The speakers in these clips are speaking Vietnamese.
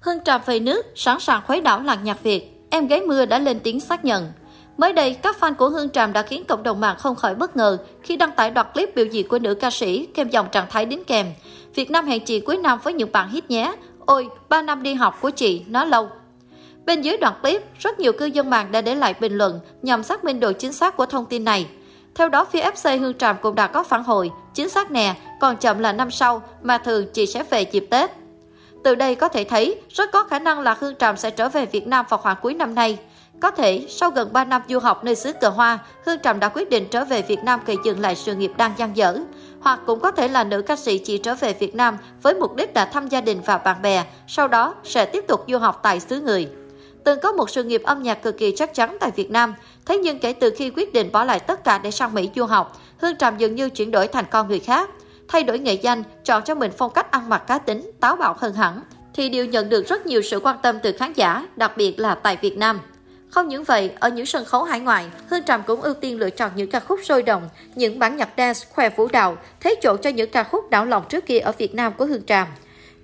Hương Tràm về nước, sẵn sàng khuấy đảo làng nhạc Việt. Em gái mưa đã lên tiếng xác nhận. Mới đây, các fan của Hương Tràm đã khiến cộng đồng mạng không khỏi bất ngờ khi đăng tải đoạn clip biểu diễn của nữ ca sĩ kèm dòng trạng thái đính kèm. Việt Nam hẹn chị cuối năm với những bạn hit nhé. Ôi, 3 năm đi học của chị, nó lâu. Bên dưới đoạn clip, rất nhiều cư dân mạng đã để lại bình luận nhằm xác minh độ chính xác của thông tin này. Theo đó, phía FC Hương Tràm cũng đã có phản hồi, chính xác nè, còn chậm là năm sau, mà thường chị sẽ về dịp Tết. Từ đây có thể thấy, rất có khả năng là Hương Tràm sẽ trở về Việt Nam vào khoảng cuối năm nay. Có thể, sau gần 3 năm du học nơi xứ cờ hoa, Hương Tràm đã quyết định trở về Việt Nam kỳ dừng lại sự nghiệp đang gian dở. Hoặc cũng có thể là nữ ca sĩ chỉ trở về Việt Nam với mục đích đã thăm gia đình và bạn bè, sau đó sẽ tiếp tục du học tại xứ người. Từng có một sự nghiệp âm nhạc cực kỳ chắc chắn tại Việt Nam, thế nhưng kể từ khi quyết định bỏ lại tất cả để sang Mỹ du học, Hương Tràm dường như chuyển đổi thành con người khác thay đổi nghệ danh, chọn cho mình phong cách ăn mặc cá tính, táo bạo hơn hẳn, thì đều nhận được rất nhiều sự quan tâm từ khán giả, đặc biệt là tại Việt Nam. Không những vậy, ở những sân khấu hải ngoại, Hương Tràm cũng ưu tiên lựa chọn những ca khúc sôi động, những bản nhạc dance khoe vũ đạo, thế chỗ cho những ca khúc đảo lòng trước kia ở Việt Nam của Hương Tràm.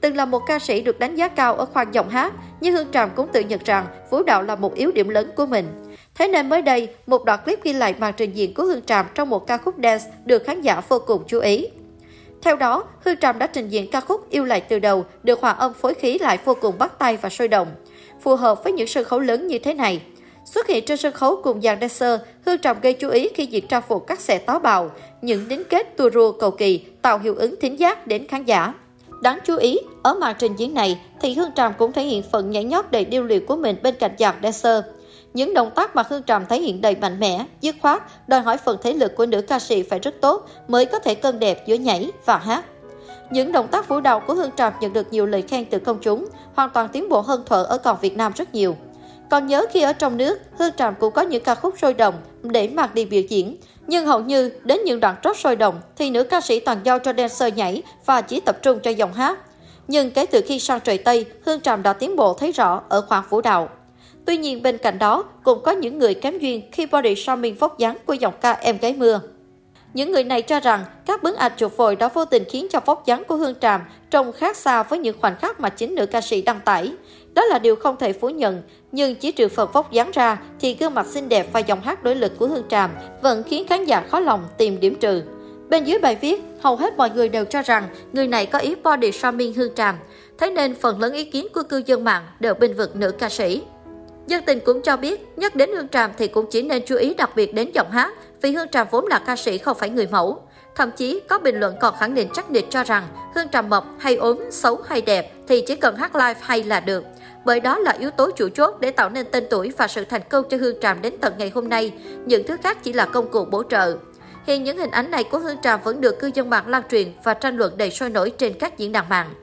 Từng là một ca sĩ được đánh giá cao ở khoa giọng hát, nhưng Hương Tràm cũng tự nhận rằng vũ đạo là một yếu điểm lớn của mình. Thế nên mới đây, một đoạn clip ghi lại màn trình diễn của Hương Tràm trong một ca khúc dance được khán giả vô cùng chú ý. Theo đó, Hương Tràm đã trình diễn ca khúc Yêu lại từ đầu, được hòa âm phối khí lại vô cùng bắt tay và sôi động. Phù hợp với những sân khấu lớn như thế này. Xuất hiện trên sân khấu cùng dàn dancer, Hương Tràm gây chú ý khi diện trang phục các xẻ táo bạo, những đính kết tua rua cầu kỳ tạo hiệu ứng thính giác đến khán giả. Đáng chú ý, ở màn trình diễn này thì Hương Tràm cũng thể hiện phần nhảy nhót đầy điêu luyện của mình bên cạnh dàn dancer. Những động tác mà Hương Tràm thể hiện đầy mạnh mẽ, dứt khoát, đòi hỏi phần thể lực của nữ ca sĩ phải rất tốt mới có thể cân đẹp giữa nhảy và hát. Những động tác vũ đạo của Hương Tràm nhận được nhiều lời khen từ công chúng, hoàn toàn tiến bộ hơn thuở ở còn Việt Nam rất nhiều. Còn nhớ khi ở trong nước, Hương Tràm cũng có những ca khúc sôi động để mặc đi biểu diễn. Nhưng hầu như đến những đoạn trót sôi động thì nữ ca sĩ toàn giao cho dancer nhảy và chỉ tập trung cho giọng hát. Nhưng kể từ khi sang trời Tây, Hương Tràm đã tiến bộ thấy rõ ở khoảng vũ đạo. Tuy nhiên bên cạnh đó cũng có những người kém duyên khi body shaming vóc dáng của giọng ca em gái mưa. Những người này cho rằng các bức ảnh chụp phồi đã vô tình khiến cho vóc dáng của Hương Tràm trông khác xa với những khoảnh khắc mà chính nữ ca sĩ đăng tải. Đó là điều không thể phủ nhận, nhưng chỉ trừ phần vóc dáng ra thì gương mặt xinh đẹp và giọng hát đối lực của Hương Tràm vẫn khiến khán giả khó lòng tìm điểm trừ. Bên dưới bài viết, hầu hết mọi người đều cho rằng người này có ý body shaming Hương Tràm, thế nên phần lớn ý kiến của cư dân mạng đều bình vực nữ ca sĩ. Dân tình cũng cho biết, nhắc đến Hương Tràm thì cũng chỉ nên chú ý đặc biệt đến giọng hát, vì Hương Tràm vốn là ca sĩ không phải người mẫu. Thậm chí có bình luận còn khẳng định chắc nịch cho rằng Hương Tràm mập hay ốm, xấu hay đẹp thì chỉ cần hát live hay là được. Bởi đó là yếu tố chủ chốt để tạo nên tên tuổi và sự thành công cho Hương Tràm đến tận ngày hôm nay. Những thứ khác chỉ là công cụ bổ trợ. Hiện những hình ảnh này của Hương Tràm vẫn được cư dân mạng lan truyền và tranh luận đầy sôi nổi trên các diễn đàn mạng.